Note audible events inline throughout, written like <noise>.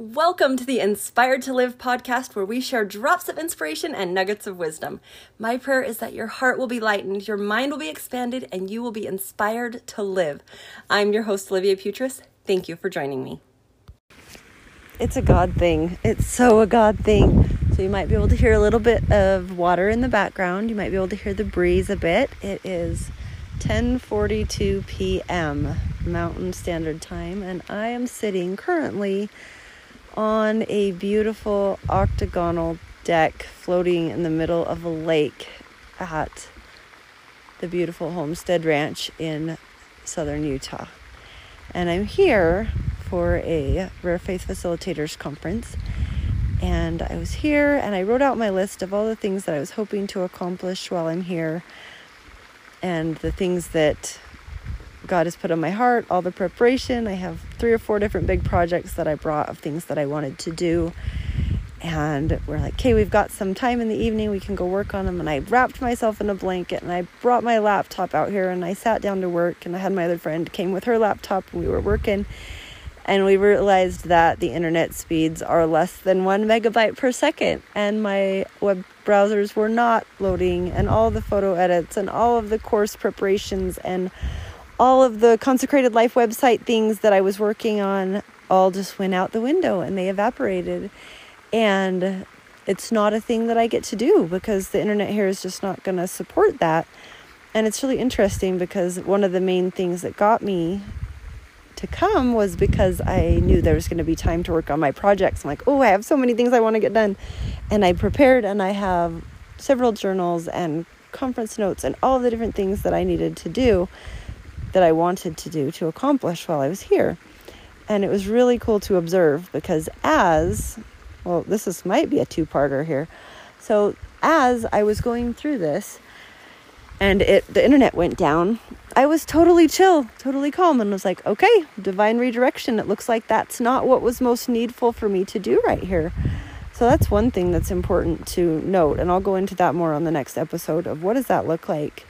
Welcome to the Inspired to Live podcast, where we share drops of inspiration and nuggets of wisdom. My prayer is that your heart will be lightened, your mind will be expanded, and you will be inspired to live. I'm your host, Olivia Putris. Thank you for joining me. It's a God thing. It's so a God thing. So you might be able to hear a little bit of water in the background. You might be able to hear the breeze a bit. It is 10:42 p.m. Mountain Standard Time, and I am sitting currently on a beautiful octagonal deck floating in the middle of a lake at the beautiful Homestead Ranch in southern Utah. And I'm here for a Rare Faith Facilitators Conference. And I was here and I wrote out my list of all the things that I was hoping to accomplish while I'm here and the things that God has put on my heart, all the preparation. I have three or four different big projects that I brought of things that I wanted to do. And we're like, okay, we've got some time in the evening. We can go work on them. And I wrapped myself in a blanket and I brought my laptop out here and I sat down to work. And I had my other friend came with her laptop and we were working. And we realized that the internet speeds are less than one megabyte per second. And my web browsers were not loading. And all the photo edits and all of the course preparations and all of the consecrated life website things that I was working on all just went out the window and they evaporated. And it's not a thing that I get to do because the internet here is just not going to support that. And it's really interesting because one of the main things that got me to come was because I knew there was going to be time to work on my projects. I'm like, oh, I have so many things I want to get done. And I prepared and I have several journals and conference notes and all the different things that I needed to do that I wanted to do to accomplish while I was here. And it was really cool to observe because as well, this is might be a two-parter here. So as I was going through this and it the internet went down, I was totally chill, totally calm and was like, "Okay, divine redirection. It looks like that's not what was most needful for me to do right here." So that's one thing that's important to note, and I'll go into that more on the next episode of what does that look like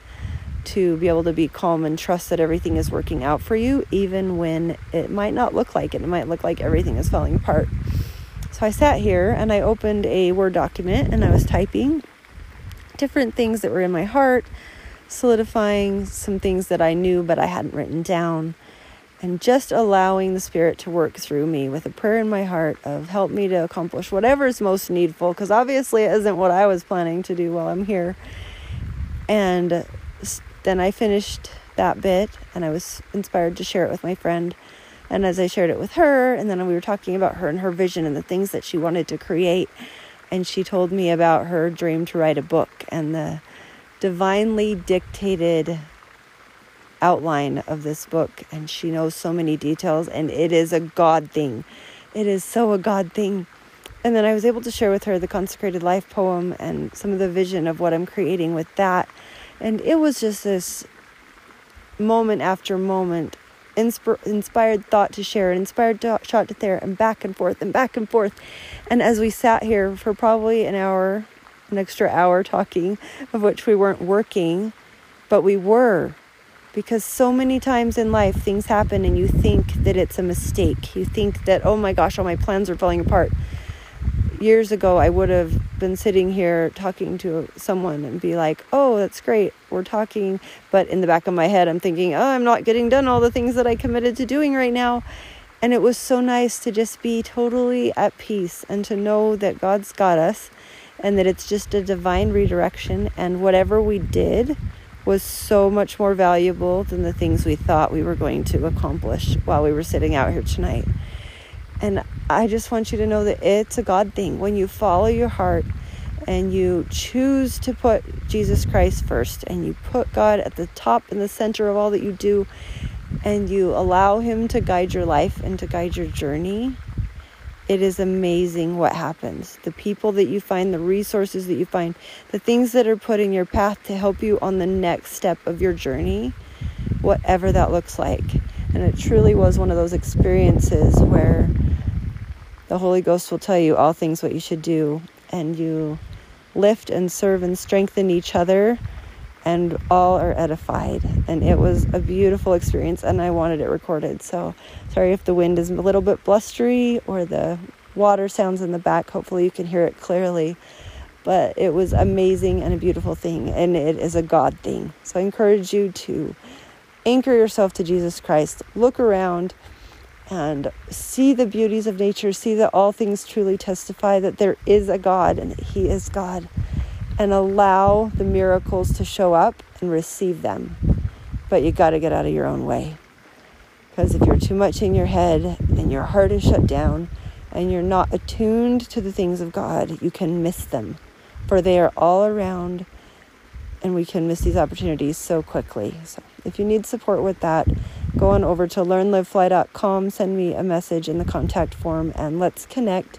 to be able to be calm and trust that everything is working out for you, even when it might not look like it. It might look like everything is falling apart. So I sat here and I opened a Word document and I was typing different things that were in my heart, solidifying some things that I knew but I hadn't written down, and just allowing the Spirit to work through me with a prayer in my heart of help me to accomplish whatever is most needful, because obviously it isn't what I was planning to do while I'm here. And then I finished that bit and I was inspired to share it with my friend. And as I shared it with her, and then we were talking about her and her vision and the things that she wanted to create, and she told me about her dream to write a book and the divinely dictated outline of this book. And she knows so many details, and it is a God thing. It is so a God thing. And then I was able to share with her the consecrated life poem and some of the vision of what I'm creating with that and it was just this moment after moment, insp- inspired thought to share, inspired to- shot to there, and back and forth and back and forth. And as we sat here for probably an hour, an extra hour talking, of which we weren't working, but we were. Because so many times in life things happen and you think that it's a mistake. You think that, oh my gosh, all my plans are falling apart years ago, I would have been sitting here talking to someone and be like, oh, that's great, we're talking. But in the back of my head, I'm thinking, oh, I'm not getting done all the things that I committed to doing right now. And it was so nice to just be totally at peace and to know that God's got us and that it's just a divine redirection. And whatever we did was so much more valuable than the things we thought we were going to accomplish while we were sitting out here tonight. And I just want you to know that it's a God thing. When you follow your heart and you choose to put Jesus Christ first and you put God at the top and the center of all that you do and you allow Him to guide your life and to guide your journey, it is amazing what happens. The people that you find, the resources that you find, the things that are put in your path to help you on the next step of your journey, whatever that looks like. And it truly was one of those experiences where the Holy Ghost will tell you all things what you should do, and you lift and serve and strengthen each other, and all are edified. And it was a beautiful experience, and I wanted it recorded. So sorry if the wind is a little bit blustery or the water sounds in the back. Hopefully, you can hear it clearly. But it was amazing and a beautiful thing, and it is a God thing. So I encourage you to anchor yourself to Jesus Christ. Look around and see the beauties of nature, see that all things truly testify that there is a God and that He is God, and allow the miracles to show up and receive them. But you got to get out of your own way. Because if you're too much in your head and your heart is shut down and you're not attuned to the things of God, you can miss them. For they are all around and we can miss these opportunities so quickly. So if you need support with that, go on over to learnlivefly.com, send me a message in the contact form, and let's connect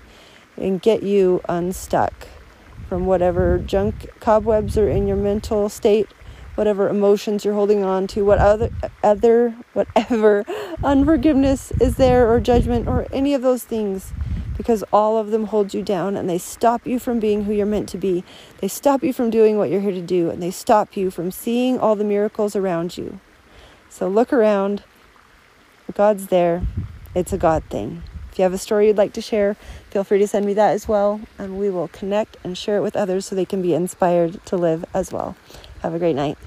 and get you unstuck from whatever junk cobwebs are in your mental state, whatever emotions you're holding on to, what other other whatever <laughs> unforgiveness is there or judgment or any of those things because all of them hold you down and they stop you from being who you're meant to be. They stop you from doing what you're here to do and they stop you from seeing all the miracles around you. So look around. God's there. It's a God thing. If you have a story you'd like to share, feel free to send me that as well, and we will connect and share it with others so they can be inspired to live as well. Have a great night.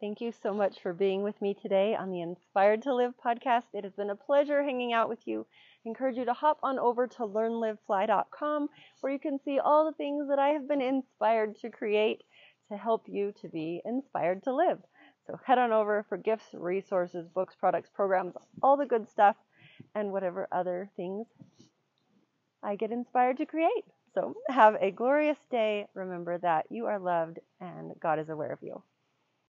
Thank you so much for being with me today on the Inspired to Live podcast. It has been a pleasure hanging out with you I encourage you to hop on over to learnlivefly.com where you can see all the things that I have been inspired to create to help you to be inspired to live. So head on over for gifts, resources, books, products, programs, all the good stuff, and whatever other things I get inspired to create. So have a glorious day. Remember that you are loved and God is aware of you.